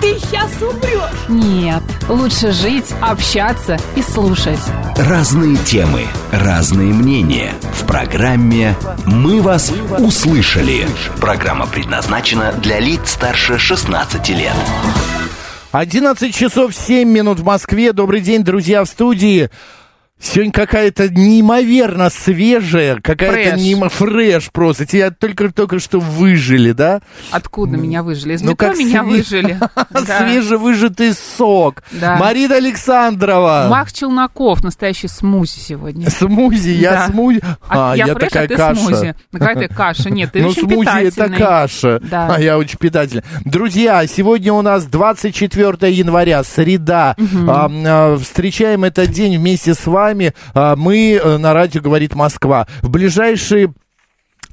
ты сейчас умрешь. Нет, лучше жить, общаться и слушать. Разные темы, разные мнения. В программе «Мы вас услышали». Программа предназначена для лиц старше 16 лет. 11 часов 7 минут в Москве. Добрый день, друзья, в студии. Сегодня какая-то неимоверно свежая, какая-то неимо... фреш просто. Тебя только-только что выжили, да? Откуда меня выжили? Из Ну, метро как меня све- выжили. Свежевыжатый сок. Марина Александрова. Мах Челноков, настоящий смузи сегодня. Смузи, я смузи. А, я, фреш, такая а ты каша. смузи. Ну, какая ты каша? Нет, ты ну, очень смузи это питательный. каша. А я очень питательный. Друзья, сегодня у нас 24 января, среда. А, а, встречаем этот день вместе с вами. А, мы э, на радио «Говорит Москва». В ближайшие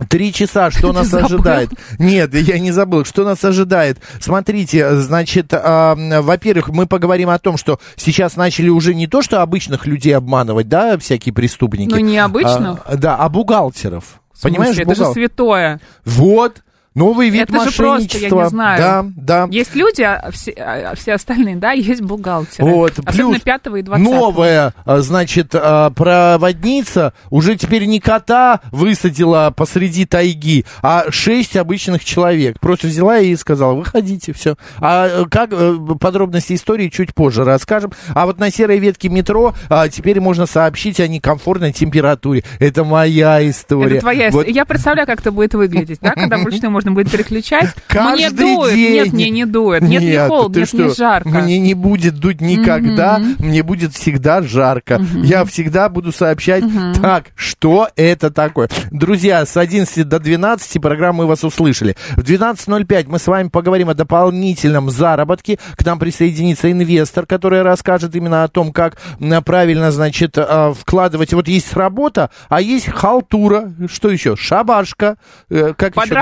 Три часа, что нас забыл? ожидает? Нет, я не забыл, что нас ожидает. Смотрите, значит, а, во-первых, мы поговорим о том, что сейчас начали уже не то, что обычных людей обманывать, да, всякие преступники. Ну, не обычных. А, да, а бухгалтеров. Понимаешь, Это же бухгал- святое. Вот, новый вид Это же просто, мошенничества. я не знаю. Да, да. Есть люди, а все, а все остальные, да, есть бухгалтеры. Вот, Особенно плюс 5 и 20 новая, а, значит, а, проводница уже теперь не кота высадила посреди тайги, а шесть обычных человек. Просто взяла и сказала, выходите, все. А э, как э, подробности истории чуть позже расскажем. А вот на серой ветке метро а, теперь можно сообщить о некомфортной температуре. Это моя история. Это твоя Вот история. Я представляю, как это будет выглядеть, да, когда вручную можно будет переключать. Мне Каждый дует, день. нет, мне не дует, нет, не Нет, холодно, ты нет, что? не жарко. Мне не будет дуть никогда, мне будет всегда жарко. Я всегда буду сообщать, так, что это такое. Друзья, с 11 до 12 программы «Мы вас услышали». В 12.05 мы с вами поговорим о дополнительном заработке. К нам присоединится инвестор, который расскажет именно о том, как правильно, значит, э, вкладывать. Вот есть работа, а есть халтура. Что еще? Шабашка. Э, Как еще?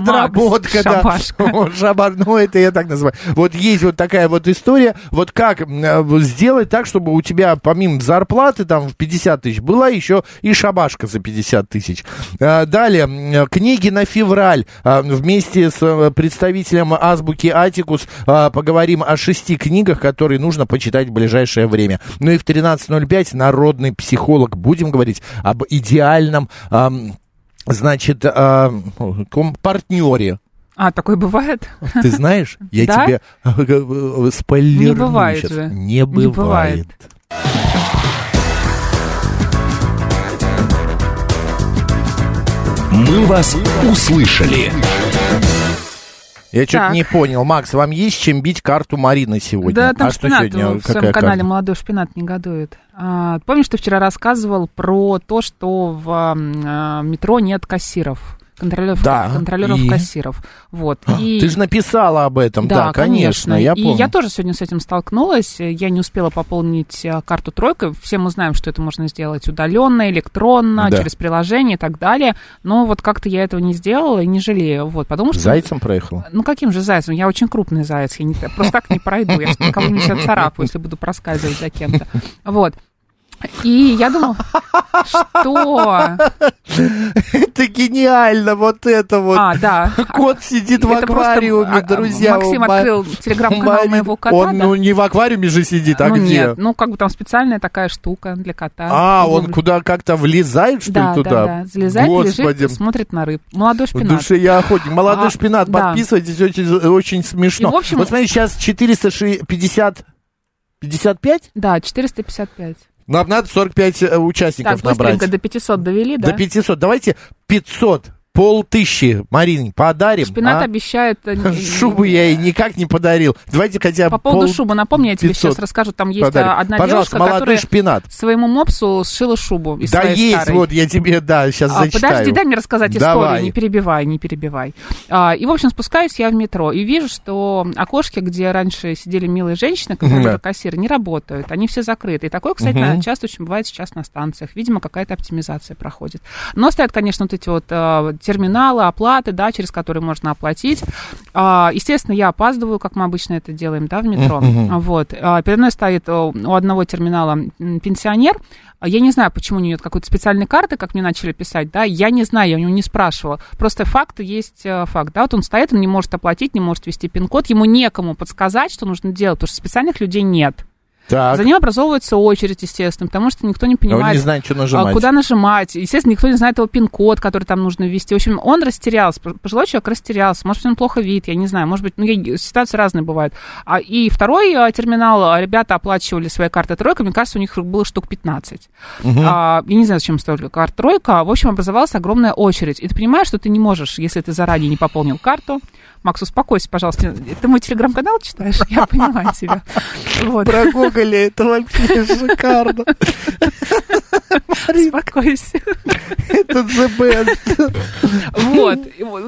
Подработка, да. Шабашка. Вот шабар, ну это я так называю. Вот есть вот такая вот история, вот как э, сделать так, чтобы у тебя помимо зарплаты там в 50 тысяч была еще и шабашка за 50 тысяч. А, Далее, м, книги на февраль. А, Вместе с э, представителем азбуки Атикус а, поговорим о шести книгах, которые нужно почитать в ближайшее время. Ну и в 13.05 народный психолог. Будем говорить об идеальном, ам, значит, а, ком- партнере. А, такое бывает? Ты знаешь, я Да? тебе э, спойлерну Не бывает сейчас. же. Не бывает. «Мы вас услышали». Я что-то не понял. Макс, вам есть чем бить карту Марины сегодня? Да, там а что шпинат сегодня? в своем Какая канале карта? «Молодой шпинат» негодует. А, помнишь, ты вчера рассказывал про то, что в а, метро нет кассиров? Контролеров, Да, контролеров и? кассиров. Вот. И... Ты же написала об этом, да, конечно, я и помню. я тоже сегодня с этим столкнулась. Я не успела пополнить э, карту тройка. Все мы знаем, что это можно сделать удаленно, электронно, Да. через приложение и так далее. Но вот как-то я этого не сделала и не жалею. Вот, потому что... Зайцем проехал? Ну, каким же зайцем? Я очень крупный заяц. Я не, просто так не пройду. Я ж кого-нибудь себя царапаю, если буду проскальзывать за кем-то. Вот. И я думала, что... Это гениально, вот это вот. А, да. Кот сидит в аквариуме, а, друзья. Максим открыл телеграм-канал моего кота, Он ну, не в аквариуме же сидит, а ну где? нет, ну как бы там специальная такая штука для кота. А, он куда как-то влезает, что ли, туда? Да, да, залезает, лежит, смотрит на рыб. Молодой В шпинат. душе я охотник. Молодой А, шпинат, подписывайтесь, очень, смешно. И, в общем- Вот смотри, сейчас 450... 55? Да, 455. Нам надо 45 э, участников Так, набрать. до 500 довели, да? До 500. Давайте 500 полтыщи, Марин, подарим. Шпинат а? обещает... э, Шубу я ей никак не подарил. Давайте хотя бы По поводу пол- шубы, напомню, я тебе 500 сейчас расскажу. Там есть подарим. одна Пожалуйста, девушка, молодой которая шпинат. своему мопсу сшила шубу из Да есть, старой. вот я тебе, да, сейчас А, зачитаю. Подожди, дай мне рассказать Давай. историю, не перебивай, не перебивай. А, и, в общем, спускаюсь я в метро и вижу, что окошки, где раньше сидели милые женщины, которые Да. кассиры, не работают, они все закрыты. И такое, кстати, Мгм. часто очень бывает сейчас на станциях. Видимо, какая-то оптимизация проходит. Но стоят, конечно, вот эти вот а, терминалы, оплаты, да, через которые можно оплатить. А, естественно, я опаздываю, как мы обычно это делаем, да, в метро. Вот. А, передо мной стоит а, у одного терминала пенсионер. Я не знаю, почему у нее нет какой-то специальной карты, как мне начали писать, да, я не знаю, я у него не спрашивала. Просто факт есть э, факт, да, вот он стоит, он не может оплатить, не может ввести пин-код, ему некому подсказать, что нужно делать, потому что специальных людей нет. Так, За ним образовывается очередь, естественно, потому что никто не он понимает, не знает, что а, нажимать. куда нажимать. Естественно, никто не знает его пин-код, который там нужно ввести. В общем, он растерялся. Пожилой человек растерялся. Может быть, он плохо видит, я не знаю. Может быть, ну, я- ситуации разные бывают. А, и второй а, терминал, а, ребята оплачивали свои карты тройка. Мне кажется, у них было штук 15. А, я не знаю, зачем стоила карта тройка. В общем, образовалась огромная очередь. И ты понимаешь, что ты не можешь, если ты заранее не пополнил карту. Макс, успокойся, пожалуйста. Ты мой телеграм-канал читаешь? Я понимаю тебя. Вот. Про Гоголя это вообще шикарно. Успокойся. Это the best. Вот,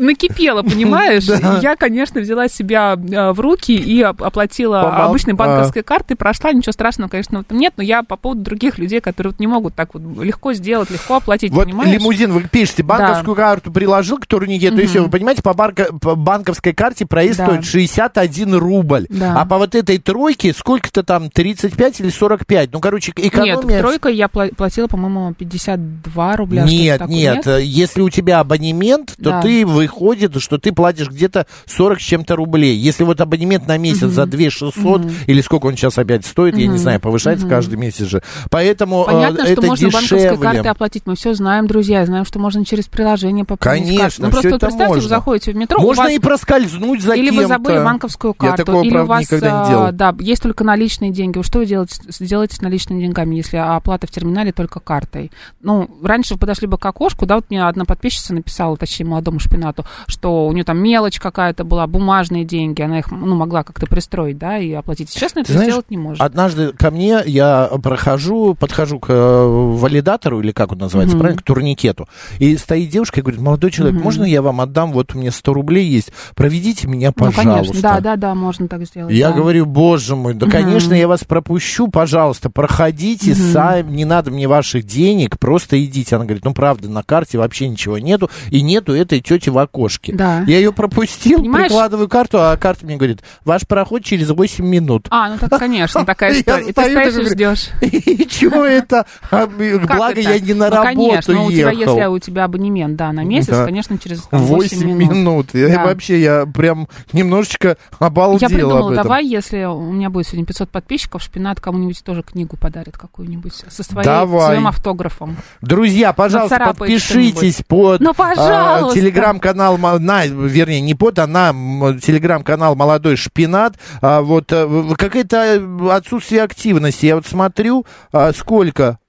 накипело, понимаешь? Я, конечно, взяла себя э, в руки и оп- оплатила обычной банковской картой, прошла, ничего страшного, конечно, в этом нет, но я по поводу других людей, которые вот не могут так вот легко сделать, легко оплатить, Вот лимузин, вы пишете, банковскую карту приложил к турнике, то есть, вы понимаете, по, по банковской карте проезд Да. стоит 61 рубль. Да. А по вот этой тройке сколько-то там 35 или 45. Ну, короче, Нет, экономия... тройкой я пла- платила, по-моему, 52 рубля. Нет, такое, нет, э, если у тебя абонемент, то Да. ты выходит, что ты платишь где-то 40 с чем-то рублей. Если вот абонемент на месяц за 2 600, или сколько он сейчас опять стоит, я не знаю, повышается каждый месяц же. Поэтому э, Понятно, что это можно банковской дешевле. картой оплатить. Мы все знаем, друзья, знаем, что можно через приложение пополнить Конечно, карту. Ну, просто это представьте, вы можно. заходите в метро, Можно вас и проскользнуть за Или кем-то. вы забыли банковскую Я карту, такого, или правда, у вас, никогда не а, делал. да, есть только наличные деньги. Вы Что вы делаете, с- делаете с наличными деньгами, если оплата в терминале только картой? Ну, раньше вы подошли бы к окошку, да, вот мне одна подписчица написала, точнее, молодому шпинату, что у нее там мелочь какая-то была, бумажные деньги, она их, ну, могла как-то пристроить, да, и оплатить. Сейчас это знаешь, сделать не может. Однажды ко мне я прохожу, подхожу к э, валидатору, или как он называется, Мгм. правильно, к турникету, и стоит девушка и говорит, молодой человек, Мгм. можно я вам отдам, вот у меня 100 рублей есть, проведите меня, ну, пожалуйста. конечно, да, да, да, можно так сделать. Я да. говорю, боже мой, да, Мгм. конечно, я вас пропущу, пожалуйста, проходите Мгм. сами, не надо мне ваших денег, просто идите. Она говорит, ну, правда, на карте вообще ничего нету, и нету этой тети в окошке. Да. Я ее пропустил, Понимаешь? прикладываю карту, а карта мне говорит, ваш проход через 8 минут. А, ну так, конечно, такая история. И ты стоишь и ждешь. И чего это? А, Как Благо, это? я не на ну, работу конечно, ну, у тебя, если ехал. у тебя абонемент, да, на месяц, конечно, через там, 8, 8 минут. минут. Я вообще, я прям немножечко обалдел Я придумала, об этом. давай, если у меня будет сегодня 500 подписчиков, Шпинат кому-нибудь тоже книгу подарит какую-нибудь со своей, Давай. своим автографом. Друзья, пожалуйста, Нацарапает подпишитесь под Ну, а, пожалуйста. телеграм-канал, мо- на, вернее, не под, а на телеграм-канал «Молодой шпинат». А, вот в- какое-то отсутствие активности. Я вот смотрю, а, сколько...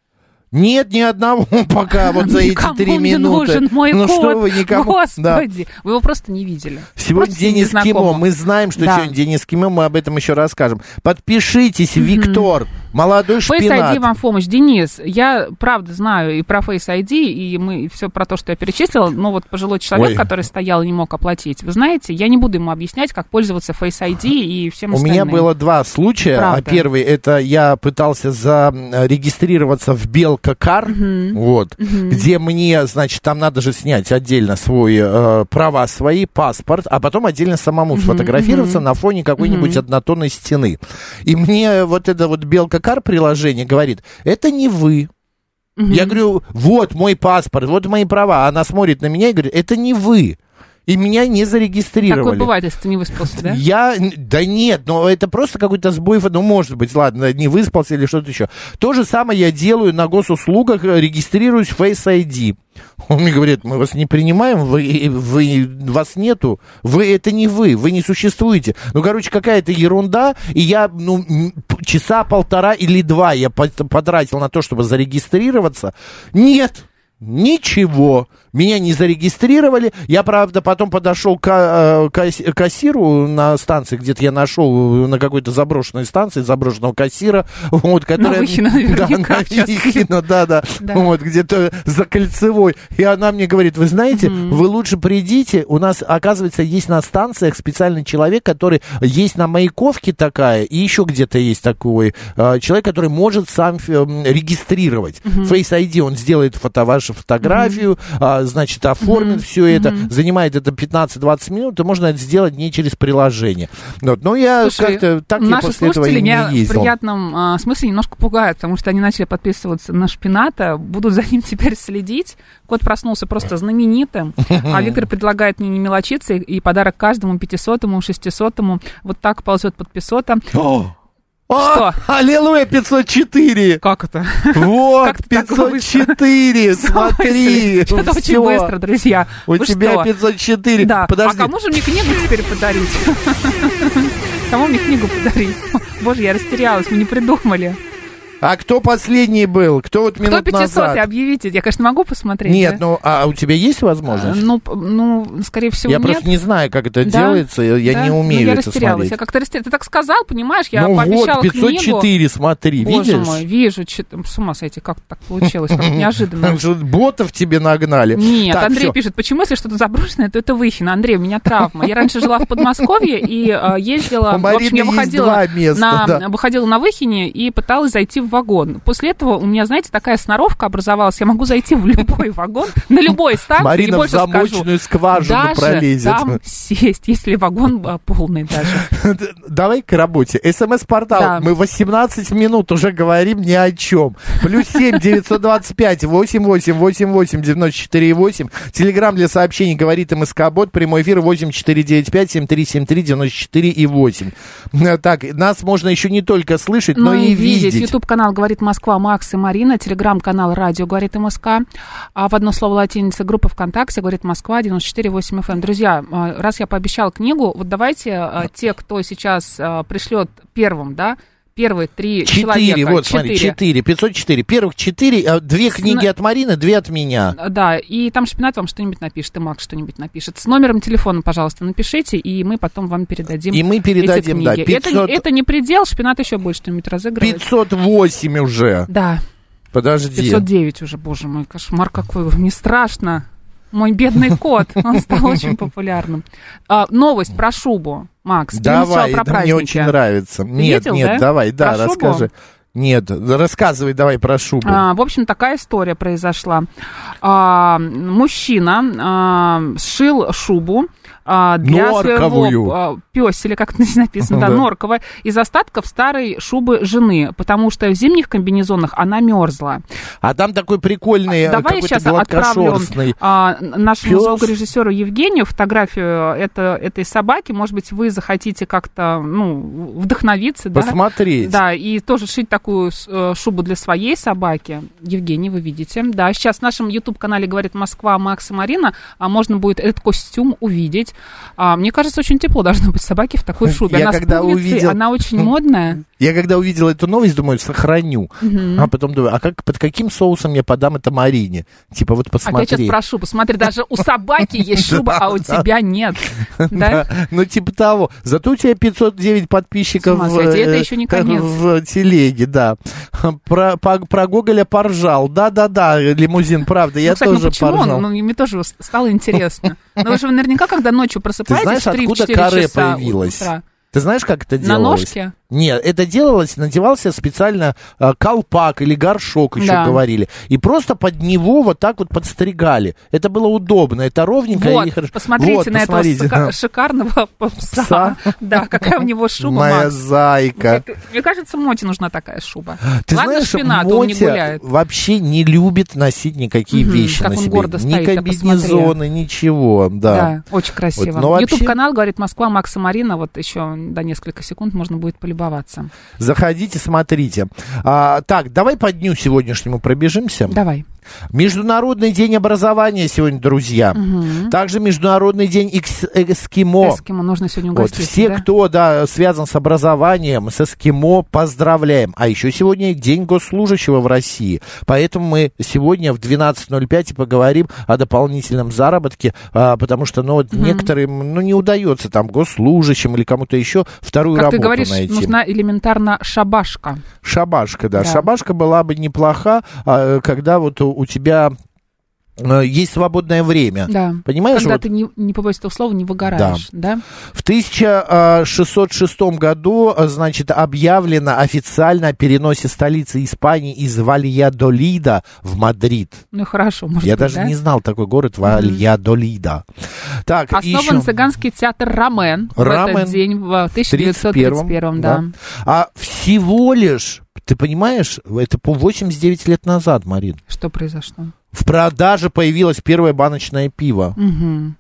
Нет ни одного пока вот за эти три минуты. нужен мой ну кот. что вы никому... Да. Господи, вы его просто не видели. Сегодня Просто день эскимо. Мы знаем, что Да. сегодня день эскимо. Мы об этом еще расскажем. Подпишитесь, Виктор. Молодой Face шпинат. ID вам в помощь. Денис, я правда знаю и про Face ID, и мы все про то, что я перечислила, но вот пожилой человек, Ой. который стоял и не мог оплатить, вы знаете, я не буду ему объяснять, как пользоваться Face ID и всем У остальным. меня было два случая. А Правда. первый это я пытался зарегистрироваться в Белка Кар, вот, где мне, значит, там надо же снять отдельно свой э, права свои, паспорт, а потом отдельно самому сфотографироваться на фоне какой-нибудь однотонной стены. И мне вот это вот Белка Кар приложение говорит, это не вы. Я говорю, вот мой паспорт, вот мои права. Она смотрит на меня и говорит, это не вы. И меня не зарегистрировали. Такое бывает, если ты не выспался, да? Я, да нет, но это просто какой-то сбой, ну, может быть, ладно, не выспался или что-то еще. То же самое я делаю на госуслугах, э, регистрируюсь в Face ID. Он мне говорит, мы вас не принимаем, вы, вы, вас нету, вы, это не вы, вы не существуете. Ну, короче, какая-то ерунда, и я, ну, часа полтора или два я пот- потратил на то, чтобы зарегистрироваться. Нет, Ничего. Меня не зарегистрировали. Я, правда, потом подошел к э, касс- кассиру на станции, где-то я нашел на какой-то заброшенной станции заброшенного кассира, вот, которая... Выхино да, на Выхино, да, да, Да. вот, где-то за кольцевой. И она мне говорит, вы знаете, вы лучше придите, у нас, оказывается, есть на станциях специальный человек, который есть на Маяковке такая, и еще где-то есть такой э, человек, который может сам э, регистрировать. Face ID, он сделает фото, вашу фотографию, а, значит, оформит все это, занимает это 15-20 минут, и можно это сделать не через приложение. Вот. Но я Слушай, как-то так я наши после этого слушатели и меня не в ездил. приятном а, смысле немножко пугают, потому что они начали подписываться на шпината, будут за ним теперь следить. Кот проснулся просто знаменитым, а Виктор предлагает мне не мелочиться и, и подарок каждому 500-му, 600-му. Вот так ползет подписота. О! Что? А, Аллилуйя, 504! Как это? Вот, Как ты так 504, смотри. Что-то очень быстро, друзья. У тебя что? 504. Да. А кому же мне книгу теперь подарить? Кому мне книгу подарить? Боже, я растерялась, мы не придумали. А кто последний был? Кто вот Кто минут 500 назад? объявите? Я, конечно, могу посмотреть. Нет, да? ну, а у тебя есть А, возможность? Ну, ну, скорее всего, я нет. просто не знаю, как это Да? делается, я- Да? не умею ну, я это растерялась. смотреть. Я как-то растерялась. Ты так сказал, понимаешь, я ну пообещала вот, 504, книгу. смотри, Боже видишь? мой, вижу, чё- с ума сойти, как так получилось, как неожиданно. Ботов тебе нагнали. Нет, Так, Андрей всё. пишет, почему, если что-то заброшенное, то это Выхино. Андрей, у меня травма. Я раньше жила в Подмосковье и э, ездила, У в общем, я выходила места, на, да. выходила на Выхине и пыталась зайти в вагон. После этого у меня, знаете, такая сноровка образовалась, я могу зайти в любой вагон, на любой станции, Марина в замочную скважину пролезет. там сесть, если вагон а, полный даже. Давай к работе. СМС-портал. Мы 18 минут уже говорим ни о чем. Плюс 7 925 88 88 94 8. Телеграмм для сообщений говорит МСК-бот. Прямой эфир 8495 7373 94 и 8. Так, нас можно еще не только слышать, но Ну и видеть. Ютуб-канал «Говорит Москва» Макс и Марина, телеграм-канал «Радио говорит МСК», а в одно слово латиница группа ВКонтакте «Говорит Москва» 94,8 FM. Друзья, а, раз я пообещала книгу, вот давайте а, те, кто сейчас а, пришлет первым, да, первые три Четыре, человека. вот смотри, четыре. четыре, 504. Первых четыре, а, две книги от Марины, две от меня. Да, и там шпинат вам что-нибудь напишет, и Макс что-нибудь напишет. С номером телефона, пожалуйста, напишите, и мы потом вам передадим И мы передадим, эти да, книги. Это, 500 это не предел, шпинат еще будет что-нибудь разыгрывать. 508 уже. Да, Подожди. 509 уже, боже мой, кошмар какой, мне страшно. Мой бедный кот, он стал очень популярным. А, новость про шубу, Макс. Давай, про это мне очень нравится. Нет, видел, нет, да? давай, да, Про шубу? расскажи. Нет, рассказывай давай про шубу. А, в общем, такая история произошла. А, мужчина а, сшил шубу для Норковую. своего а, пёселя, как здесь написано, да, Да. норковая, из остатков старой шубы жены, потому что в зимних комбинезонах она мерзла. А там такой прикольный, э, Давай я сейчас отправлю а, нашему пёс. звукорежиссеру Евгению фотографию это, этой собаки. Может быть, вы захотите как-то ну, вдохновиться, да? Посмотреть. Да, и тоже шить такую э, шубу для своей собаки. Евгений, вы видите. Да, сейчас в нашем YouTube-канале «Говорит Москва» Макс и Марина а можно будет этот костюм увидеть. А, мне кажется, очень тепло должно быть собаке в такой шубе. Я она когда с пуговицей, увидел- она очень модная. Я когда увидел эту новость, думаю, сохраню. А потом думаю, а как, под каким соусом я подам это Марине? Типа вот А я сейчас посмотри. прошу, посмотри, даже у собаки есть шуба, а у тебя нет. Да? Ну типа того. Зато у тебя 509 подписчиков в, э, еще не как конец. в телеге, да. Про, Гоголя поржал. Да-да-да, лимузин, правда, я ну, кстати, ну тоже почему поржал. он? Ну, мне тоже стало интересно. Но вы же наверняка, когда ночью Ты просыпаетесь знаешь, в 3-4 откуда каре часа появилась? утра, Ты знаешь, как это На делалось? ножке? Нет, это делалось, надевался специально э, колпак или горшок, еще Да. говорили. И просто под него вот так вот подстригали. Это было удобно, это ровненько Вот, и хорошо. посмотрите Вот, на посмотрите. этого шика- шикарного пса. Пса? Да, какая у него шуба, Моя Макс. зайка. Мне, кажется, Моте нужна такая шуба. Ты Ладно, знаешь, шпинат, он не гуляет. вообще не любит носить никакие Мгм, вещи как на он себе. гордо Ни стоит, ты комбинезоны, ничего, да. Да, очень красиво. Вот, но вообще- Ютуб-канал, говорит Москва, Макса Марина. Вот еще до несколько секунд можно будет полюбоваться. Заходите, смотрите. А, так, давай по дню сегодняшнему пробежимся. Давай. Международный день образования сегодня, друзья. Также Международный день экс- эскимо. Эскимо нужно сегодня Вот, угостить. все, да? кто да, связан с образованием, с эскимо, поздравляем. А еще сегодня День госслужащего в России. Поэтому мы сегодня в 12.05 и поговорим о дополнительном заработке, а, потому что ну, вот некоторым ну, не удается там госслужащим или кому-то еще вторую Как ты работу говоришь, найти. нужна элементарно шабашка. Шабашка, да. Да. Шабашка была бы неплоха, а, когда вот у, у тебя есть свободное время. Да. Понимаешь, Когда вот ты, не, не побоюсь этого слова, не выгораешь. Да. в 1606 году, э, значит, объявлено официально о переносе столицы Испании из Вальядолида в Мадрид. Ну хорошо, может Я быть, даже да? не знал такой город Вальядолида. Так, Основан еще... цыганский театр «Рамен» в «Рамен» этот день, в 1931 да. А всего лишь, ты понимаешь, это по 89 лет назад, Марин. Что произошло? В продаже появилось первое баночное пиво. Мгм.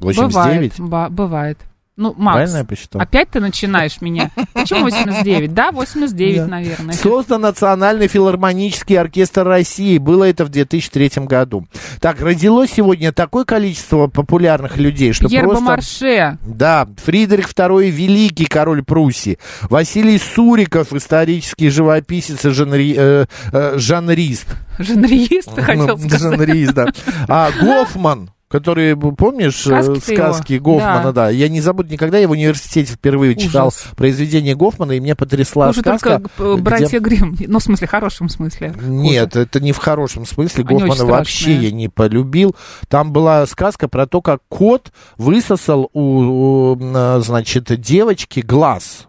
89? Бывает, ба- бывает. Ну, Макс, Правильно я посчитал? опять ты начинаешь меня. Почему 89? Да, 89, Да. наверное. Создан Национальный филармонический оркестр России. Было это в 2003 году. Так, родилось сегодня такое количество популярных людей, что Пьер просто... Бомарше. Да, Фридрих II Великий, король Пруссии. Василий Суриков, исторический живописец и жанри- э, э, жанрист. Жанриист, ты хотел Ну, сказать. жанрист, да. А Гофман, который, помнишь, э, сказки его, Гофмана, да. Я не забуду никогда, я в университете впервые Ужас. читал произведение Гофмана, и меня потрясла Уже сказка. только э, где- братья Грим. Ну, в смысле, в хорошем смысле. Нет, это не в хорошем смысле. Они Гофмана вообще я не полюбил. Там была сказка про то, как кот высосал у, у, м, значит, девочки глаз.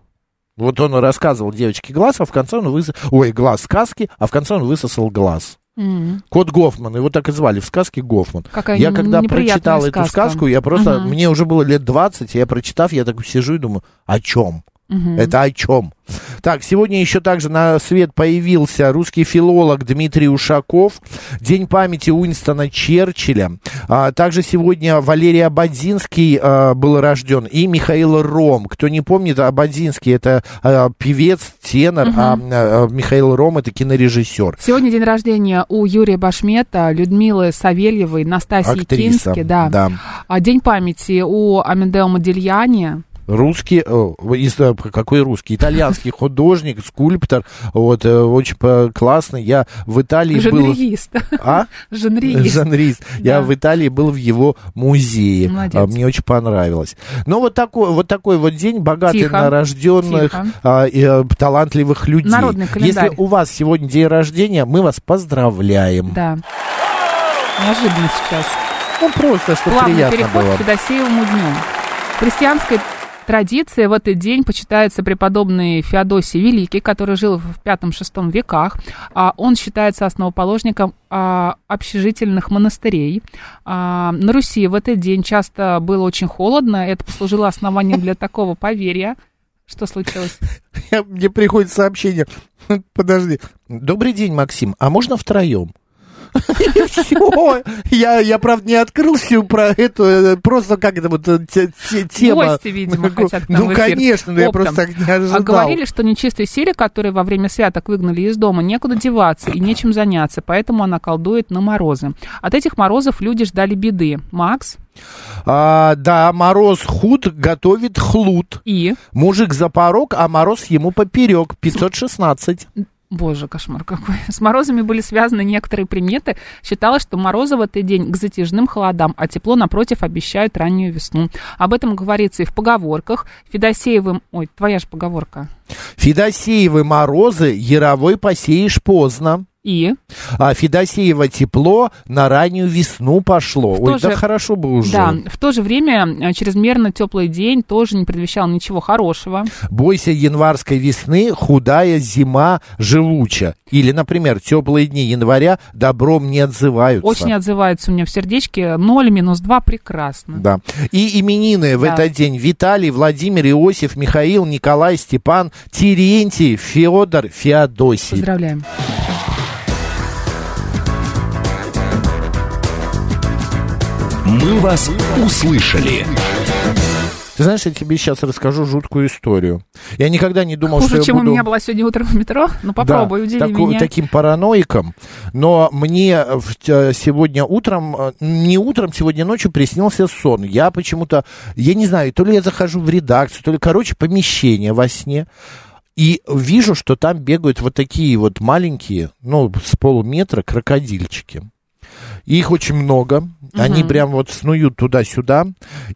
Вот он рассказывал девочке глаз, а в конце он высосал... Ой, глаз сказки, а в конце он высосал глаз. М. Кот Гофман, его так и звали в сказке Гофман. Какая я когда прочитал эту сказка. сказку, я просто, Мгм. мне уже было лет 20, я прочитав, я так сижу и думаю, о чем? Мгм. Это о чем? Так, сегодня еще также на свет появился русский филолог Дмитрий Ушаков, День памяти Уинстона Черчилля. А, также сегодня Валерий Абадзинский а, был рожден и Михаил Ром. Кто не помнит, Абадзинский это а, певец, тенор, а, а, Михаил Ром это кинорежиссер. Сегодня день рождения у Юрия Башмета, Людмилы Савельевой, Настасьи Актриса. Кински. Да. да. А День памяти у Амедео Модильяни. Русский, э, какой русский? Итальянский художник, скульптор, вот, э, очень классный. Я в Италии был... Жанриист. А? Жанриист. Жанрист. Я Да. в Италии был в его музее. Молодец. А, Мне очень понравилось. Ну, вот такой вот, такой вот день, богатый Тихо. на рожденных, Тихо. а, э, талантливых людей. Народный календарь. Если у вас сегодня день рождения, мы вас поздравляем. Да. Неожиданно сейчас. Ну, просто, чтобы Плавный приятно переход было. к Федосеевому дню. В христианской традиции в этот день почитается преподобный Феодосий Великий, который жил в V-VI веках. А Он считается основоположником а, общежительных монастырей. А, На Руси в этот день часто было очень холодно. Это послужило основанием для такого поверья. Что случилось? Мне приходит сообщение. Подожди. Добрый день, Максим. А можно втроем? Все. Я, я, правда, не открыл всю про эту, э, просто как это вот э, те- те- тема. Гости, видимо, хотят Ну, в эфир конечно, но я оптом. просто так не ожидал. А говорили, что нечистые силы, которые во время святок выгнали из дома, некуда деваться и нечем заняться, поэтому она колдует на морозы. От этих морозов люди ждали беды. Макс А, да, мороз худ готовит хлуд. и... Мужик за порог, а мороз ему поперек. 516. Боже, кошмар какой. С морозами были связаны некоторые приметы. Считалось, что морозы в этот день к затяжным холодам, а тепло, напротив, обещают раннюю весну. Об этом говорится и в поговорках. Федосеевым... Ой, твоя же поговорка. Федосеевы морозы, яровой посеешь поздно. И... А Федосеево тепло на раннюю весну пошло. В Ой, то да же- хорошо бы уже. Да, в то же время э, чрезмерно теплый день тоже не предвещал ничего хорошего. Бойся январской весны, худая зима живуча. Или, например, теплые дни января добром не отзываются. Очень отзывается у меня в сердечке 0 минус 2 прекрасно. Да. И именины в Да. этот день. Виталий, Владимир, Иосиф, Михаил, Николай, Степан, Терентий, Федор, Феодосий. Поздравляем. «Мы вас услышали». Ты знаешь, я тебе сейчас расскажу жуткую историю. Я никогда не думал, Хуже, что чем я буду... у меня была сегодня утром в метро. Ну, попробуй, Да, удиви таку- меня. таким параноиком. Но мне в- э, сегодня утром, э, не утром, сегодня ночью приснился сон. Я почему-то, я не знаю, то ли я захожу в редакцию, то ли, короче, помещение во сне. И вижу, что там бегают вот такие вот маленькие, ну, с полуметра крокодильчики. Их очень много. Они прям вот снуют туда-сюда.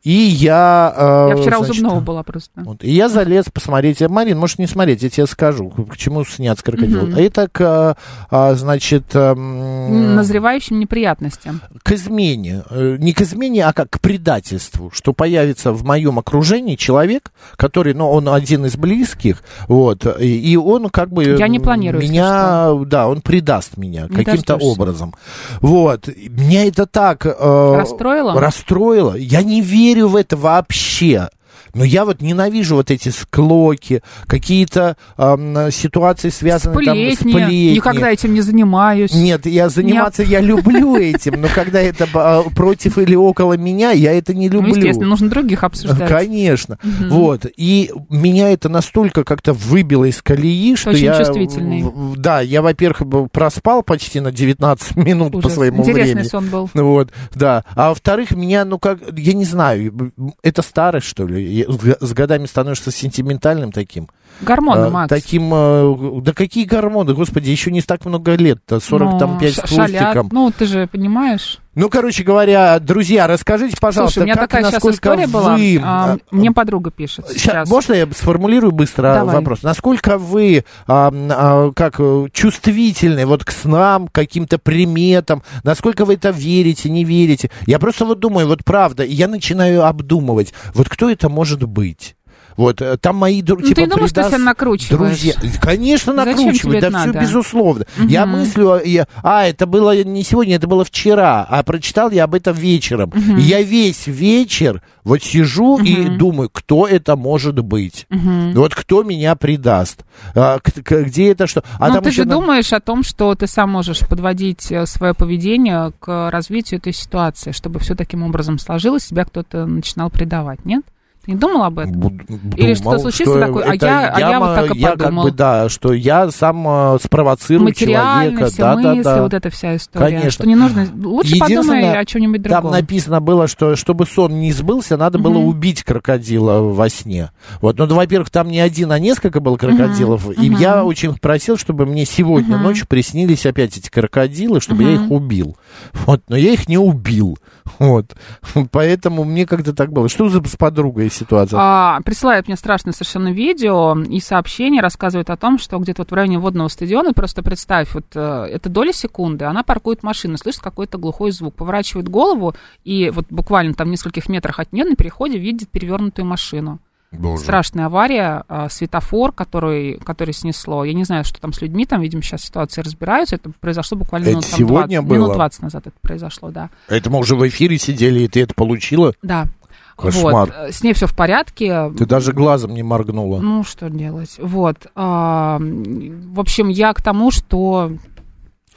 И я... э, Я вчера у значит, зубного была просто. вот. И я залез посмотреть. Э, Марин, можешь не смотреть, я тебе скажу, к чему крокодилы. Мгм. А это к, а, значит, эм, Назревающим неприятностям. к измене. Э, Не к измене, а как к предательству. Что появится в моем окружении человек, который, ну, он один из близких, вот, и, и он как бы... Я не планирую, Меня, да, он предаст меня каким-то образом. Вот. Меня это так... э, Расстроило? Расстроило. Я не верю в это вообще. Но я вот ненавижу вот эти склоки, какие-то ам, ситуации, связанные там с Сплетни. сплетни. Никогда этим не занимаюсь. Нет, я заниматься я люблю этим, но когда это а, против или около меня, я это не Ну, люблю. естественно, нужно других обсуждать. Конечно. Вот. И меня это настолько как-то выбило из колеи, что очень я... чувствительный. Да, я, во-первых, проспал почти на 19 минут по Ужас. своему Интересный времени. сон был. Вот, да. А во-вторых, меня, ну как, я не знаю, это старость, что ли? С годами становишься сентиментальным таким. Гормоны, А, Макс. Таким, э, да какие гормоны, господи, еще не так много лет-то, 45 Ну, с хвостиком. Ну, ты же понимаешь. Ну, короче говоря, друзья, расскажите, пожалуйста, Слушай, у меня как, такая сейчас насколько история была. вы... а, мне подруга пишет Ща- сейчас. можно я сформулирую быстро Давай. вопрос? Насколько вы а, а, как чувствительны вот к снам, к каким-то приметам? Насколько вы это верите, не верите? Я просто вот думаю, вот правда, я начинаю обдумывать, вот кто это может быть? Вот, э, там мои дру- Ну, типа, ты думаешь, ты предаст- себя накручиваешь? Друзья, конечно, тебе да все надо? безусловно. Я мыслю, я- а, это было не сегодня, это было вчера, а прочитал я об этом вечером. И я весь вечер вот сижу и думаю, кто это может быть? Вот кто меня предаст? А, где это что? А ну, там ты же на- думаешь о том, что ты сам можешь подводить свое поведение к развитию этой ситуации, чтобы все таким образом сложилось, тебя кто-то начинал предавать, нет? Не думал об этом? Буд- Или думал, что случится такое, а я- а я вот так и я как подумал. бы, да, что я сам э, спровоцирую человека. все да, мысли, да, да. вот эта вся история. Конечно. Что не нужно... Лучше подумай о чем-нибудь Там другом. написано было, что чтобы сон не сбылся, надо было убить крокодила во сне. Вот, ну, да, во-первых, там не один, а несколько было крокодилов. И я очень просил, чтобы мне сегодня ночью приснились опять эти крокодилы, чтобы я их убил. Вот, но я их не убил. Вот. Поэтому мне как-то так было. Что за с подругой ситуация? А, присылает мне страшное совершенно видео и сообщение рассказывает о том, что где-то вот в районе водного стадиона, просто представь, вот э, это доля секунды, она паркует машину, слышит какой-то глухой звук, поворачивает голову и вот буквально там в нескольких метрах от нее на переходе видит перевернутую машину. Боже. Страшная авария, а, светофор, который, который снесло. Я не знаю, что там с людьми, там, видимо, сейчас ситуации разбираются. Это произошло буквально Это минут, там, сегодня 20, минут было? 20 назад это произошло, да. Это мы уже в эфире сидели, и ты это получила? Да. Кошмар. Вот. э, С ней все в порядке. Ты даже глазом не моргнула. Ну, что делать? Вот. а, в общем, я к тому, что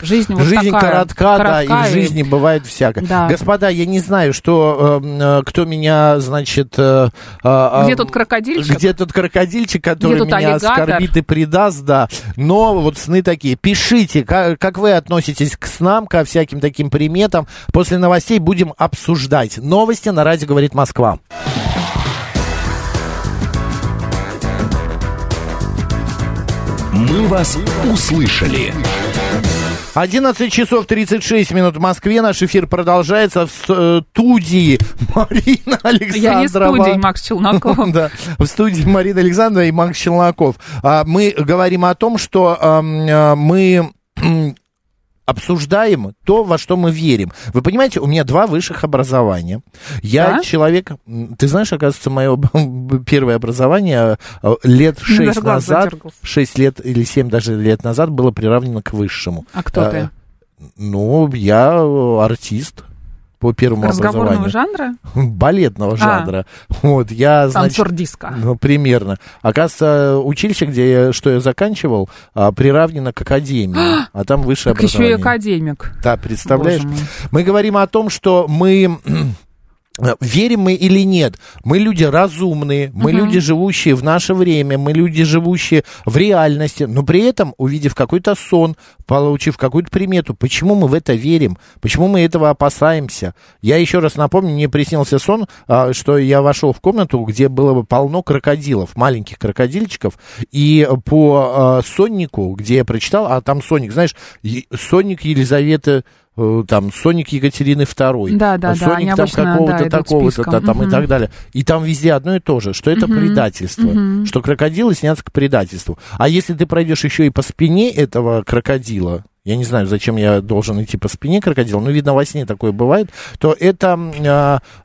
жизнь вот Жизнь такая. коротка, да, и в коротка, жизни бывает всякое. Да. Господа, я не знаю, что, э, э, кто меня, значит... э, э, Где э, тут крокодильчик? Где тут крокодильчик, который тут меня аллигатор? оскорбит и предаст, да. Но вот сны такие. Пишите, как, как вы относитесь к снам, ко всяким таким приметам. После новостей будем обсуждать. Новости на радио «Говорит Москва». «Мы вас услышали». 11 часов 36 минут в Москве. Наш эфир продолжается в студии Марина Александрова. Я не студия, Макс Челноков. Да, в студии Марина Александрова и Макс Челноков. А, Мы говорим о том, что ам, а, мы обсуждаем то, во что мы верим. Вы понимаете, у меня два высших образования. Я Да? человек... Ты знаешь, оказывается, мое первое образование э, лет шесть назад, шесть лет или семь даже лет назад было приравнено к высшему. А кто А, ты? Ну, я артист по первому Разговорного образованию. жанра? Балетного жанра. Вот, я, значит... Танцор диска. Ну, примерно. Оказывается, училище, где я, что я заканчивал, а, приравнено к академии, а там высшее Так еще и образование. академик. Да, представляешь? Мы говорим о том, что мы Верим мы или нет, мы люди разумные, мы люди, живущие в наше время, мы люди, живущие в реальности, но при этом, увидев какой-то сон, получив какую-то примету, почему мы в это верим, почему мы этого опасаемся? Я еще раз напомню, мне приснился сон, а, что я вошел в комнату, где было бы полно крокодилов, маленьких крокодильчиков, и по а, соннику, где я прочитал, а там сонник, знаешь, сонник Елизаветы э, там Соник Екатерины II, Да, да, да, Соник они там да, какого-то идут такого-то списком. там и Мгм. так далее. И там везде одно и то же, что это предательство, что крокодилы снятся к предательству. А если ты пройдешь еще и по спине этого крокодила, я не знаю, зачем я должен идти по спине крокодила, но, видно, во сне такое бывает, то это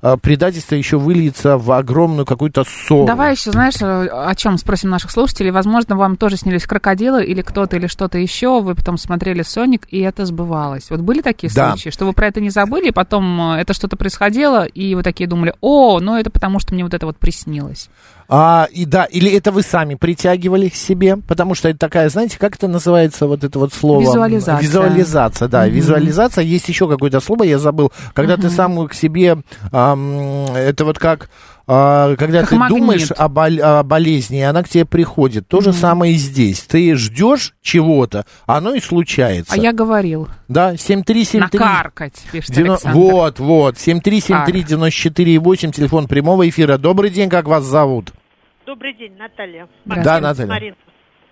а, предательство еще выльется в огромную какую-то ссору. Давай еще, знаешь, э, о чем спросим наших слушателей. Возможно, вам тоже снились крокодилы или кто-то, или что-то еще. Вы потом смотрели «Соник», и это сбывалось. Вот были такие Да. случаи, что вы про это не забыли, и потом э, это что-то происходило, и вы такие думали, о, ну это потому, что мне вот это вот приснилось. А, и да, или это вы сами притягивали к себе, потому что это такая, знаете, как это называется, вот это вот слово? Визуализация. Визуализация, да, визуализация. Есть еще какое-то слово, я забыл. Когда ты сам к себе, ам, это вот как... а, когда Как ты магнит. думаешь о, бол- о болезни, и она к тебе приходит. То же самое и здесь. Ты ждешь чего-то, оно и случается. А я говорил, Да, 7373. накаркать, пишет Девяно- Александр. Вот, вот, 7373-94,8, телефон прямого эфира. Добрый день, как вас зовут? Добрый день, Наталья. Здравствуйте. Да, Максим Наталья. Сморенцев.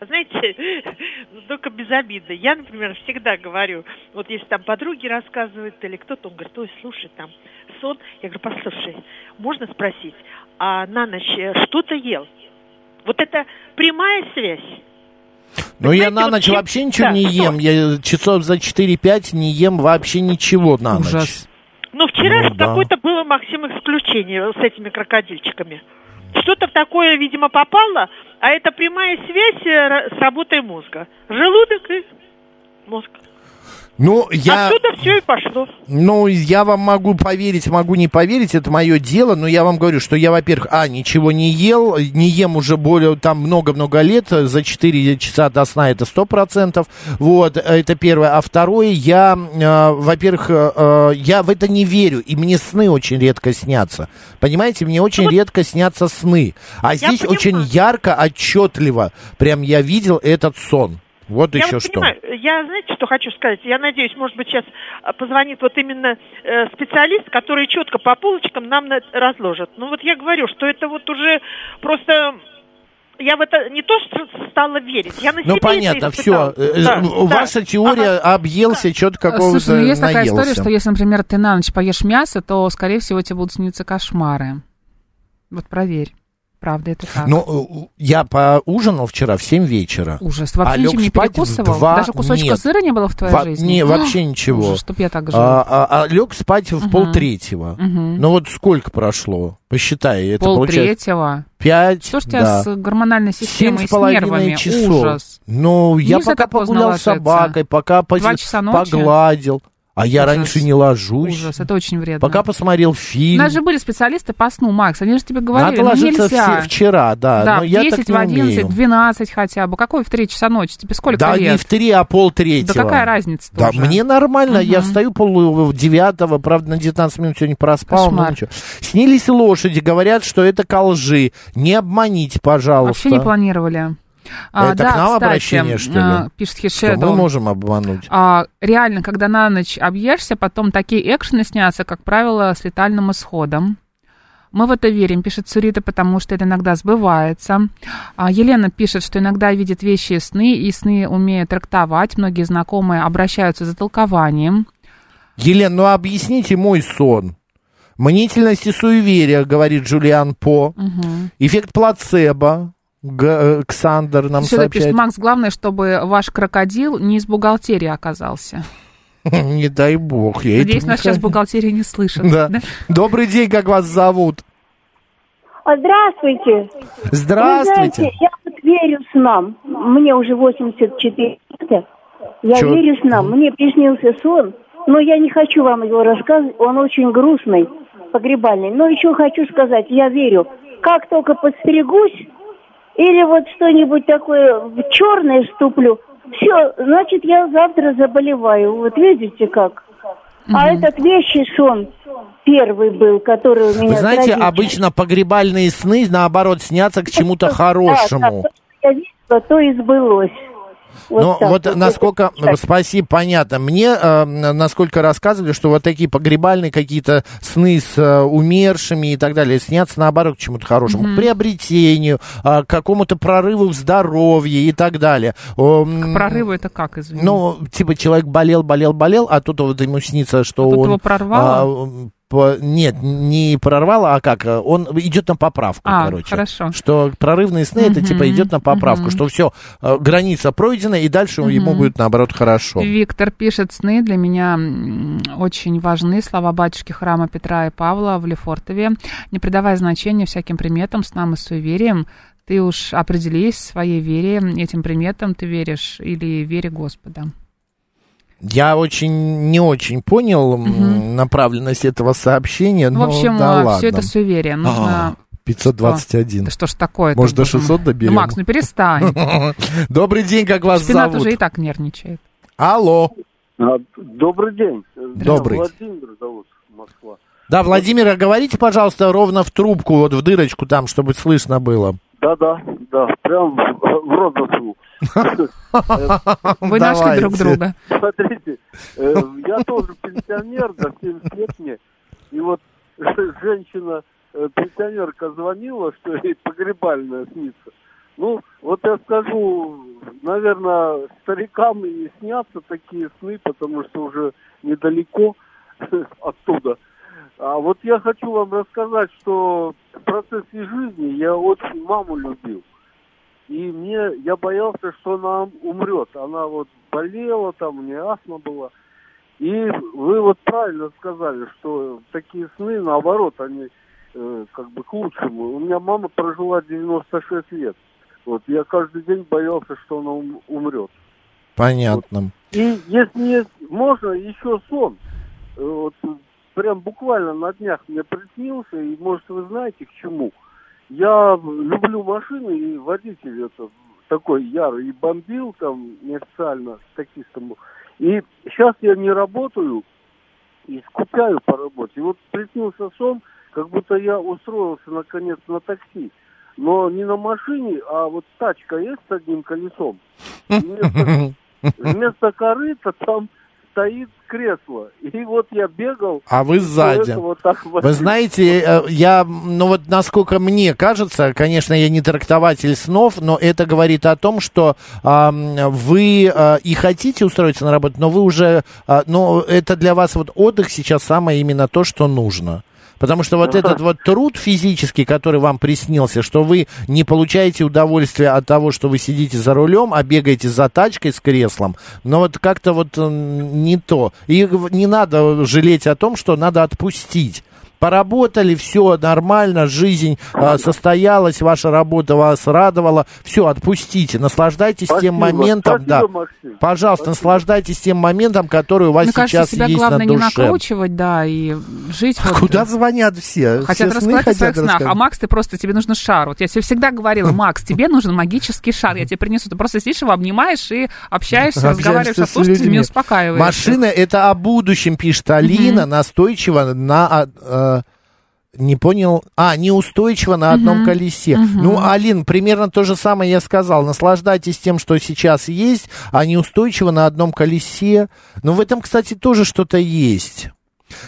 Знаете, ну, только без обиды. Я, например, всегда говорю, вот если там подруги рассказывают или кто-то, он говорит, ой, слушай, там сон. Я говорю, послушай, можно спросить, а на ночь э, что ты ел? Вот это прямая связь. Ну, я на вот ночь чем- вообще ничего да, не что? ем. Я часов за 4-5 не ем вообще ничего на ночь. Ужас. Ну, вчера Ну, да. какое-то было, Максим, исключение с этими крокодильчиками. Что-то в такое, видимо, попало, а это прямая связь э, с работой мозга. Желудок и мозг. Ну, я, Отсюда все и пошло. ну, я вам могу поверить, могу не поверить, это мое дело, но я вам говорю, что я, во-первых, а, ничего не ел, не ем уже более, там, много-много лет, за 4 часа до сна это 100%, вот, это первое. А второе, я, э, во-первых, э, э, я в это не верю, и мне сны очень редко снятся, понимаете, мне очень Ну редко снятся сны, а здесь понимаю. очень ярко, отчетливо, прям я видел этот сон. Вот я еще вот что. понимаю, я, знаете, что хочу сказать? Я надеюсь, может быть, сейчас а, позвонит вот именно э, специалист, который четко по полочкам нам на- разложит. Ну вот я говорю, что это вот уже просто... Я в это не то, что стала верить, я на Ну, себе понятно, это все. испытала. Да, да. Ваша теория Ага. объелся, что-то какого-то Слушай, ну есть такая наелся. история, что если, например, ты на ночь поешь мясо, то, скорее всего, тебе будут сниться кошмары. Вот проверь. Правда, это так. Ну, э, я поужинал вчера в 7 вечера. Ужас. Вообще а лег ничем не спать в перекусывал? два- Даже кусочка Нет. сыра не было в твоей Во- жизни? Не, вообще ничего. Ужас, чтоб я так жил. А, а- а лег спать в Мгм. полтретьего. Мгм. Ну вот сколько прошло? Посчитай, это Пол получается третьего. пять, Что ж у тебя да. с гормональной Семь системой и с с нервами? часов. Ужас. Ну, я Нельзя пока погулял с собакой, пока по- Два часа ночи? погладил. А я Ужас. раньше не ложусь. Ужас, это очень вредно. Пока посмотрел У фильм. нас же были специалисты по сну, Макс, они же тебе говорили, Надо ну ложиться нельзя. все- вчера, да, да, но в я 10, так не в 11, умею. в 12 хотя бы. Какой в 3 часа ночи? Тебе сколько Да лет? не в три, а пол третьего. Да какая разница Да, тоже? мне нормально, я Мгм. встаю пол девятого, правда, на 19 минут сегодня проспал, но Кошмар. ничего. Снились лошади, говорят, что это ко лжи. Не обманите, пожалуйста. Вообще не планировали. А, Это да, к нам кстати, обращение, что ли? а, пишет Что Хишеду. мы можем обмануть. А, реально, когда на ночь объешься, потом такие экшены снятся, как правило, с летальным исходом. Мы в это верим, пишет Сурита, потому что это иногда сбывается. А, Елена пишет, что иногда видит вещи и сны, и сны умеет трактовать. Многие знакомые обращаются за толкованием. Елена, ну объясните мой сон. Мнительность и суеверие, говорит Джулиан По. Мгм. Эффект плацебо. Г- э, Ксандр нам Сюда пишет сообщает. Макс, главное, чтобы ваш крокодил не из бухгалтерии оказался. Не дай бог. Я Надеюсь, нас сейчас бухгалтерия не слышит. Да. Добрый день, как вас зовут? А, Здравствуйте. Здравствуйте. Знаете, я вот верю снам. Мне уже 84 года. Я Чё? верю снам. Мне приснился сон, но я не хочу вам его рассказывать. Он очень грустный, погребальный. Но еще хочу сказать, я верю. Как только подстерегусь, или вот что-нибудь такое в черное вступлю, все, значит, я завтра заболеваю. Вот видите как? А этот вещий сон первый был, который у меня Вы знаете, трагический. обычно погребальные сны, наоборот, снятся к чему-то Да, хорошему. да, то, что я видела, то и сбылось. Вот Ну, так вот вот. насколько, Так. спасибо, понятно. Мне, э, насколько рассказывали, что вот такие погребальные какие-то сны с э, умершими и так далее снятся, наоборот, к чему-то хорошему, к приобретению, а, к какому-то прорыву в здоровье и так далее. К прорыву это как, извини? Ну, типа, человек болел, болел, болел, а тут вот ему снится, что А тут он... его прорвало? а, по- нет, не прорвало, а как? Он идет на поправку, А, короче. хорошо. Что прорывные сны, это типа идет на поправку, что все, граница пройдена, и дальше ему будет, наоборот, хорошо. Виктор пишет, сны для меня очень важны. Слова батюшки храма Петра и Павла в Лефортове. Не придавая значения всяким приметам, снам и суевериям, ты уж определись в своей вере, этим приметам ты веришь или вере Господа. Я очень, не очень понял м, направленность этого сообщения, Ну, но в общем, да ладно. все это суеверие. Нужно... А, 521. Да что ж такое? Может, до 600 доберем? Макс, ну перестань. Добрый день, как вас Шпинат зовут? уже и так нервничает. Алло. А, Добрый день. Добрый. Владимир зовут, Москва. Да, Владимир, а говорите, пожалуйста, ровно в трубку, вот в дырочку там, чтобы слышно было. Да-да, да, прям в в рот засунул. Вы нашли друг друга. Смотрите, э, я тоже пенсионер, да, 70 лет мне. И вот женщина, э, пенсионерка звонила, что ей погребальная снится. Ну, вот я скажу, наверное, старикам и снятся такие сны, потому что уже недалеко оттуда. А вот я хочу вам рассказать, что в процессе жизни я очень маму любил. И мне, я боялся, что она умрет. Она вот болела, там у нее астма была. И вы вот правильно сказали, что такие сны, наоборот, они э, как бы к лучшему. У меня мама прожила 96 лет. Вот я каждый день боялся, что она ум- умрет. Понятно. И если можно, еще сон. Э, Вот прям буквально на днях мне приснился, и может вы знаете к чему. Я люблю машины, и водитель это такой ярый, и бомбил там неофициально таксистом. был. И сейчас я не работаю, и скучаю по работе. И вот приснился сон, как будто я устроился наконец на такси. Но не на машине, а вот тачка есть с одним колесом. Вместо, вместо корыта там стоит кресло. И вот я бегал. А вы сзади. Вот так вот. Вы знаете, э, я, ну вот насколько мне кажется, конечно, я не трактователь снов, но это говорит о том, что м, вы а, и хотите устроиться на работу, но вы уже, а, но это для вас вот отдых сейчас самое именно то, что нужно. Потому что вот этот вот труд физический, который вам приснился, что вы не получаете удовольствия от того, что вы сидите за рулем, а бегаете за тачкой с креслом, но вот как-то вот не то. И не надо жалеть о том, что надо отпустить. Поработали, все нормально, жизнь а, состоялась, ваша работа вас радовала. Все, отпустите, наслаждайтесь тем Спасибо. моментом, Спасибо, да. Максим. Пожалуйста, Спасибо. наслаждайтесь тем моментом, который у вас Мне кажется, сейчас себя есть главное на не душе. накручивать, да, и жить вот... Куда звонят все? Хотят все рассказать о своих снах. рассказать. А Макс, ты просто, тебе нужен шар. Вот я тебе всегда говорила, Макс, тебе нужен магический шар. Я тебе принесу. Ты просто сидишь его, обнимаешь и общаешься, разговариваешь со с слушателями, людьми. успокаиваешь. Машина это о будущем, пишет Алина, настойчиво на... не понял. А, неустойчиво на одном колесе. Ну, Алин, примерно то же самое я сказал. Наслаждайтесь тем, что сейчас есть, а неустойчиво на одном колесе. Но в этом, кстати, тоже что-то есть.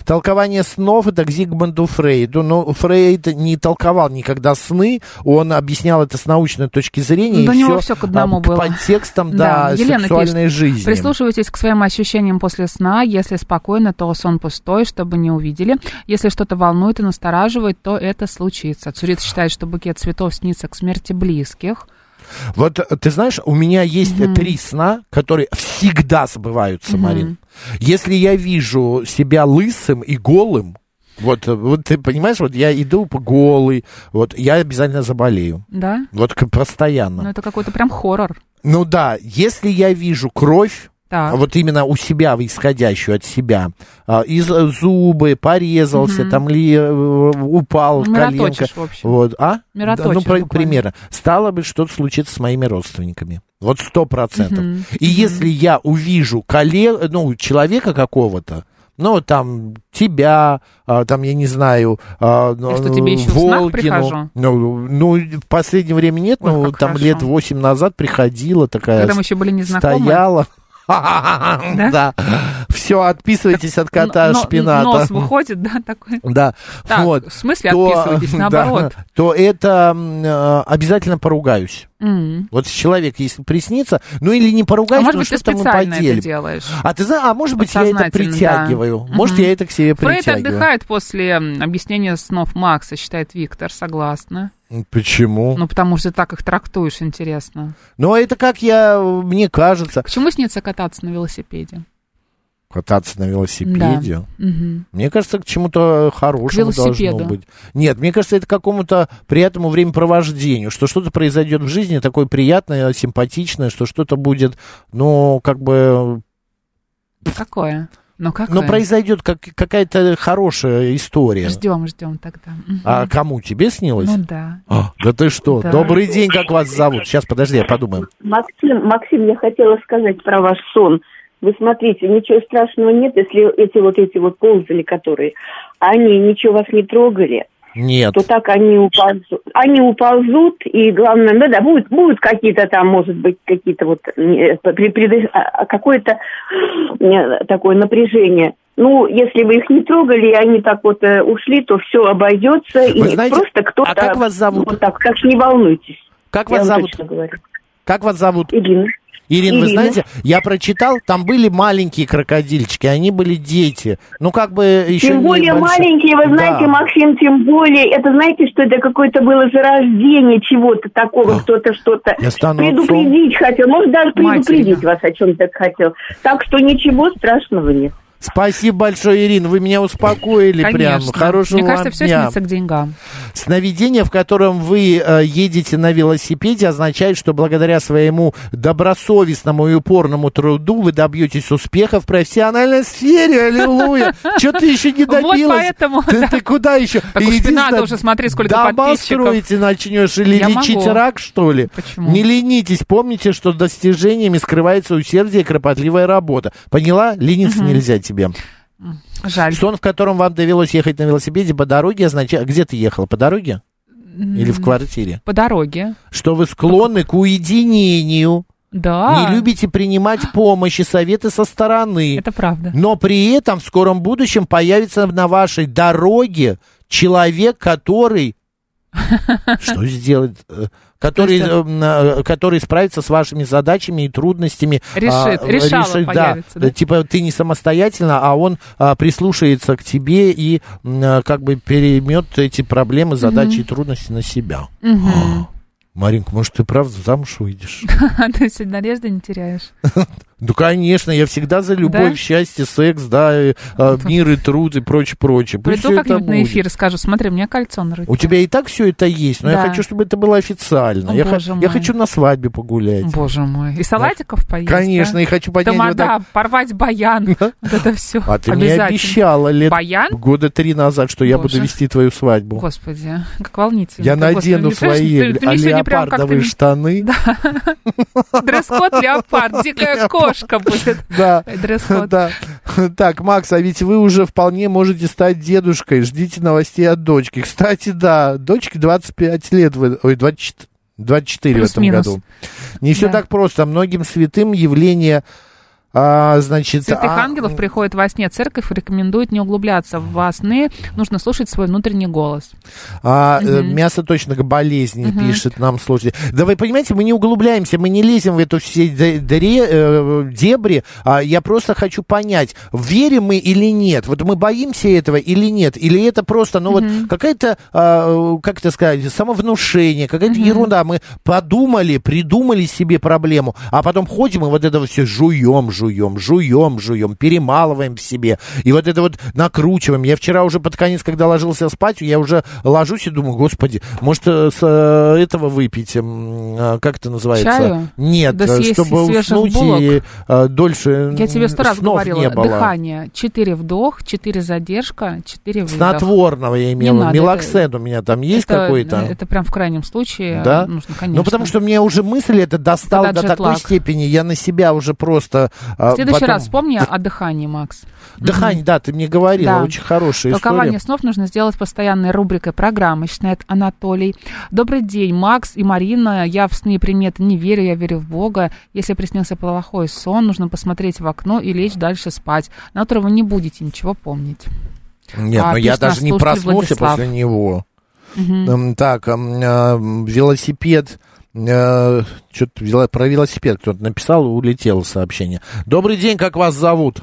Толкование снов это к Зигмунду Фрейду. Но Фрейд не толковал никогда сны, он объяснял это с научной точки зрения. Да и него всё к одному а, было. По текстам, да, Елена сексуальной пишет, жизни. Прислушивайтесь к своим ощущениям после сна. Если спокойно, то сон пустой, чтобы не увидели. Если что-то волнует и настораживает, то это случится. Цурица считает, что букет цветов снится к смерти близких. Вот э, ты знаешь, у меня есть э, три сна, которые всегда сбываются, Марин. Если я вижу себя лысым и голым, вот, э, вот ты понимаешь, вот я иду по голый, вот я обязательно заболею. Да? Вот постоянно. Ну, это какой-то прям хоррор. Ну да, если я вижу кровь, Так. вот именно у себя, исходящую от себя, а, из э, зубы, порезался, там ли э, упал, Ну, коленка. мироточишь. Вот, а? Мироточишь Да, ну, буквально. примерно. Стало бы что-то случится с моими родственниками. Вот сто процентов. Мгм. И если я увижу коле... ну, человека какого-то, Ну, там, тебя, а, там, я не знаю, а, ну, что, тебе еще Волгину. Ну, ну, в последнее время нет, Ой, но как там хорошо. лет восемь назад приходила такая, Когда мы еще были незнакомы. стояла. Да. Все, отписывайтесь от кота шпината. Нос выходит, да, такой. Да, вот. в смысле отписывайтесь, наоборот. то это э, обязательно поругаюсь. М. Вот человек, если приснится, ну или не поругаюсь, А но что-то мы специально это поделим. делаешь? А ты знаешь, а может быть, я это притягиваю. да. Может, Мгм. я это к себе Фрейд притягиваю. отдыхает после объяснения снов Макса, считает Виктор, согласна. Почему? Ну, потому что ты так их трактуешь, интересно. Ну, это как я, мне кажется, Почему снится кататься на велосипеде? кататься на велосипеде. Да. Мне кажется, к чему-то хорошему К должно быть. Нет, мне кажется, это к какому-то приятному времяпровождению, что что-то произойдет в жизни такое приятное, симпатичное, что что-то будет, ну, как бы, Какое? Ну, какое? ну, произойдет как, какая-то хорошая история. Ждем, ждем тогда. А кому? Тебе снилось? Ну да. А, да ты что? Да. Добрый день, как вас зовут? Сейчас, подожди, я подумаю. Максим, Максим, я хотела сказать про ваш сон. Вы смотрите, ничего страшного нет, если эти вот эти вот ползали, которые, они ничего вас не трогали, Нет. то так они уползут. Они уползут, и главное, ну да, будут, будут какие-то там, может быть, какие-то вот, э, а, а, какое-то такое напряжение. Ну, если вы их не трогали, и они так вот э, ушли, то все обойдется, и Вы знаете, просто кто-то... а как вас зовут? Вот так, так не волнуйтесь. Как Я вас вам зовут? точно говорю. Как вас зовут? Ирина. Ирина, вы знаете, я прочитал, там были маленькие крокодильчики, они были дети. Ну, как бы еще Тем более большие. маленькие, вы знаете, Да. Максим, тем более, это знаете, что это какое-то было зарождение чего-то такого, кто-то что-то предупредить хотел, может даже предупредить вас о чем-то хотел. Так что ничего страшного нет. Спасибо большое, Ирина, вы меня успокоили прям. Хорошего Мне кажется, все дня. снится к деньгам. Сновидение, в котором вы э, едете на велосипеде, означает, что благодаря своему добросовестному и упорному труду вы добьетесь успеха в профессиональной сфере. Аллилуйя! Что ты еще не Вот добилась? поэтому, Ты, да. ты куда еще? Так уж не надо уже смотри, сколько дома строите начнешь или Я лечить могу. рак, что ли? Почему? Не ленитесь, помните, что достижениями скрывается усердие и кропотливая работа. Поняла? Лениться нельзя тебе. Жаль. Сон, в котором вам довелось ехать на велосипеде по дороге, означает... Где ты ехала? По дороге? Или в квартире? По дороге. Что вы склонны к уединению, Да. не любите принимать помощь и советы со стороны. Это правда. Но при этом в скором будущем появится на вашей дороге человек, который... Что сделает? Который, То есть, э, который справится с вашими задачами и трудностями. Решит, а, решало решит, да. появится, да? Типа ты не самостоятельно, а он а, прислушается к тебе и а, как бы переймет эти проблемы, задачи и трудности на себя. Мгм. Маринка, может, ты правда замуж выйдешь? Ты сегодня надежды не теряешь. Ну, конечно, я всегда за любовь, Да? счастье, секс, да, и, а, мир и труд и прочее, прочее. Приду как-нибудь на эфир и скажу, смотри, у меня кольцо на руке. У тебя и так все это есть, но я Да. хочу, чтобы это было официально. О, я, х- я хочу на свадьбе погулять. Боже мой. И салатиков поесть, Конечно, да? и хочу поднять вот Тамада, так. порвать баян. Вот это все. А ты мне обещала лет Баян? года три назад, что я буду вести твою свадьбу. Господи, как волнительно. Я надену свои леопардовые штаны. Дресс-код леопард, дикая кошка будет. Да. Дресс-код. Да. Так, Макс, а ведь вы уже вполне можете стать дедушкой. Ждите новостей от дочки. Кстати, да, дочке 25 лет, ой, 24, 24 в этом Плюс-минус. году. Не все Да. так просто. Многим святым явление, а, значит... Святых а, ангелов приходит во сне. Церковь рекомендует не углубляться в во сны. Нужно слушать свой внутренний голос. А, э, Мгм. мясо точно к болезни, Мгм. пишет нам слушатель. Да вы понимаете, мы не углубляемся, мы не лезем в эту все де- дыре, э, дебри. А я просто хочу понять, верим мы или нет. Вот мы боимся этого или нет. Или это просто, ну вот какая-то, а, как это сказать, самовнушение, какая-то ерунда. Мы подумали, придумали себе проблему, а потом ходим и вот это все жуем, жуем, жуем, жуем, перемалываем в себе. И вот это вот накручиваем. Я вчера уже под конец, когда ложился спать, я уже ложусь и думаю, господи, может э, с э, этого выпить, м, а, как это называется? Чаю? Нет, Да э, чтобы уснуть булок? и э, дольше Я тебе сто раз говорила. Дыхание. Четыре вдох, четыре задержка, четыре выдох. Снотворного я имела. Мелоксен у меня там есть это, какой-то? Это прям в крайнем случае Да? нужно, конечно. Ну, потому что мне уже мысль это достала до такой степени, я на себя уже просто В следующий потом- раз вспомни о дыхании, Макс. Дыхание, да, ты мне говорила, Да. очень хорошая Толкование история. снов нужно сделать постоянной рубрикой программы, считает Анатолий. Добрый день, Макс и Марина. Я в сны и приметы не верю, я верю в Бога. Если приснился плохой сон, нужно посмотреть в окно и лечь дальше спать. На утро вы не будете ничего помнить. Нет, А, но я пишет наш даже не проснулся Владислав. после него. М, Так, м, э. Что-то про велосипед кто-то написал, улетело сообщение. Добрый день, как вас зовут?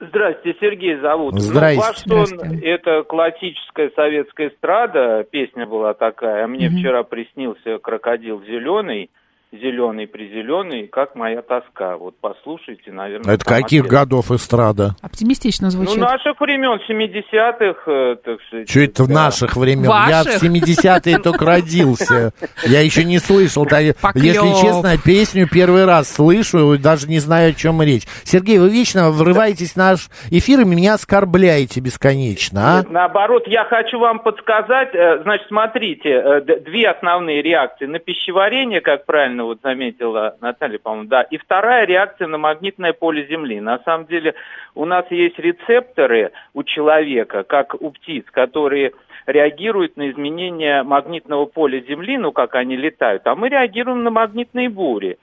Здрасте, Сергей зовут. Здрасте. Ну, ваш сон Здрасте. это классическая советская эстрада, песня была такая. Мне Мгм. вчера приснился крокодил зеленый, зеленый призеленый, как моя тоска. Вот послушайте, наверное. Это там каких ответ. годов эстрада? Оптимистично Ну, звучит. наших времен, 70-х, э, так сказать. Что это в наших времен? Я в Ваших? 70-е только родился. Я еще не слышал. Если честно, песню первый раз слышу, даже не знаю, о чем речь. Сергей, вы вечно врываетесь в наш эфир и меня оскорбляете бесконечно, а? Нет, наоборот, я хочу вам подсказать, э, значит, смотрите, э, две основные реакции на пищеварение, как правильно вот заметила Наталья, по-моему, да, и вторая реакция на магнитное поле Земли. На самом деле у нас есть рецепторы у человека, как у птиц, которые реагируют на изменения магнитного поля Земли, ну, как они летают, а мы реагируем на магнитные бури.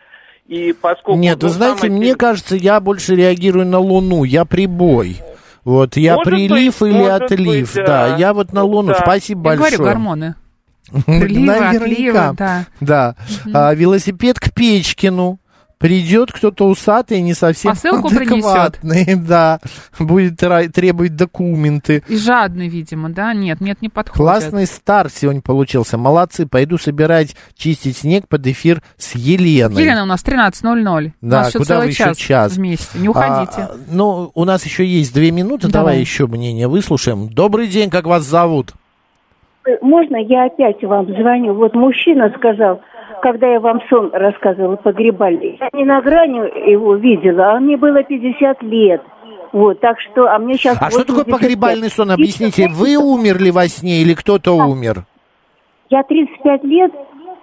И поскольку... Нет, вы знаете, самое мне кажется, я больше реагирую на Луну. Я прибой. Вот, я Может прилив быть, или отлив. быть, да. да. я вот на Луну. Да. Спасибо Я большое. говорю, гормоны. Приливы, Наверняка. отливы, да. Да. А, велосипед к Печкину. Придет кто-то усатый, не совсем Посылку принесет. адекватный, да, будет требовать документы. И жадный, видимо, да? Нет, нет, не подходит. Классный старт сегодня получился. Молодцы. Пойду собирать, чистить снег под эфир с Еленой. Елена у нас 13.00. у Да, нас еще куда целый вы еще час, час? вместе. Не уходите. А, ну, у нас еще есть две минуты. Давай, Давай. еще мнение выслушаем. Добрый день, как вас зовут? Можно я опять вам звоню? Вот мужчина сказал, когда я вам сон рассказывала погребальный, я не на грани его видела, а мне было 50 лет. Вот, так что, а мне сейчас... А что такое 85. погребальный сон? Объясните, вы умерли во сне или кто-то умер? Я 35 лет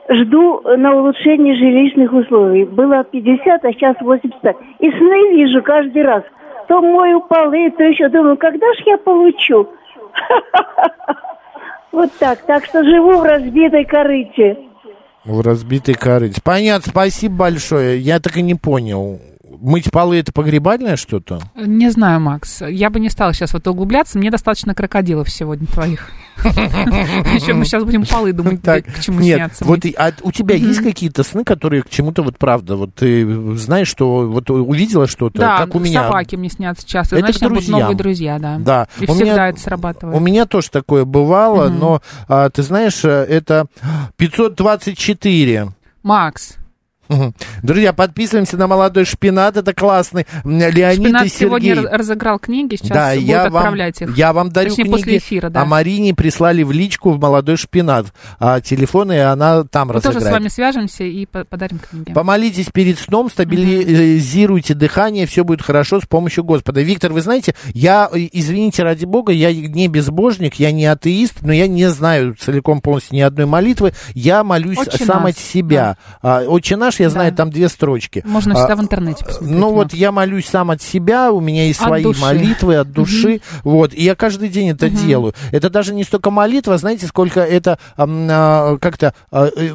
жду на улучшение жилищных условий. Было 50, а сейчас 85. И сны вижу каждый раз. То мою полы, то еще. Думаю, когда ж я получу? Вот так. Так что живу в разбитой корыте. В разбитой корыте. Понятно, спасибо большое. Я так и не понял. Мыть полы это погребальное что-то? Не знаю, Макс. Я бы не стала сейчас в это углубляться. Мне достаточно крокодилов сегодня твоих. Еще мы сейчас будем полы думать, к чему нет, сняться. вот а у тебя есть какие-то сны, которые к чему-то вот правда, вот ты знаешь, что вот увидела что-то, как у меня. собаки мне снятся часто. Это Значит, будут новые друзья, да. Да. И всегда это срабатывает. У меня тоже такое бывало, но а, ты знаешь, э, это 524. Макс, Друзья, подписываемся на молодой шпинат, это классный. Леонид Шпинат и сегодня Сергей. раз- разыграл книги, сейчас да, будут я вам, отправлять их. я вам дарю Точнее, книги. после эфира, да. А Марине прислали в личку в молодой шпинат. А телефоны она там Мы тоже разыграет. с вами свяжемся и по- подарим книги. Помолитесь перед сном, стабилизируйте дыхание, все будет хорошо с помощью Господа. Виктор, вы знаете, я, э, извините ради Бога, я не безбожник, я не атеист, но я не знаю целиком полностью ни одной молитвы. Я молюсь «Отче сам наш», от себя. А, Отче наш, я знаю, Да. там две строчки. Можно А, всегда в интернете посмотреть. ну вот я молюсь сам от себя, у меня есть От свои души. молитвы от души, вот, и я каждый день это делаю. Это даже не столько молитва, знаете, сколько это а, как-то а, э,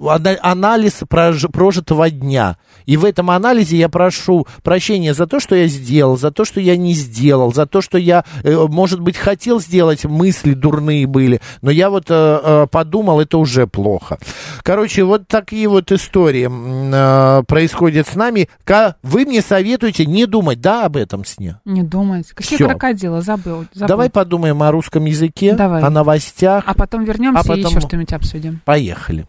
ана- анализ прож- прожитого дня. И в этом анализе я прошу прощения за то, что я сделал, за то, что я не сделал, за то, что я, э, может быть, хотел сделать, мысли дурные были, но я вот э, э, подумал, это уже плохо. Короче, вот такие вот истории э, происходят с нами. Вы мне советуете не думать, да, об этом сне? Не думайте. Какие Всё. крокодилы? Забыл. забыл. Давай подумаем о русском языке, Давай. о новостях. А потом вернемся А потом- и еще что-нибудь обсудим. Поехали.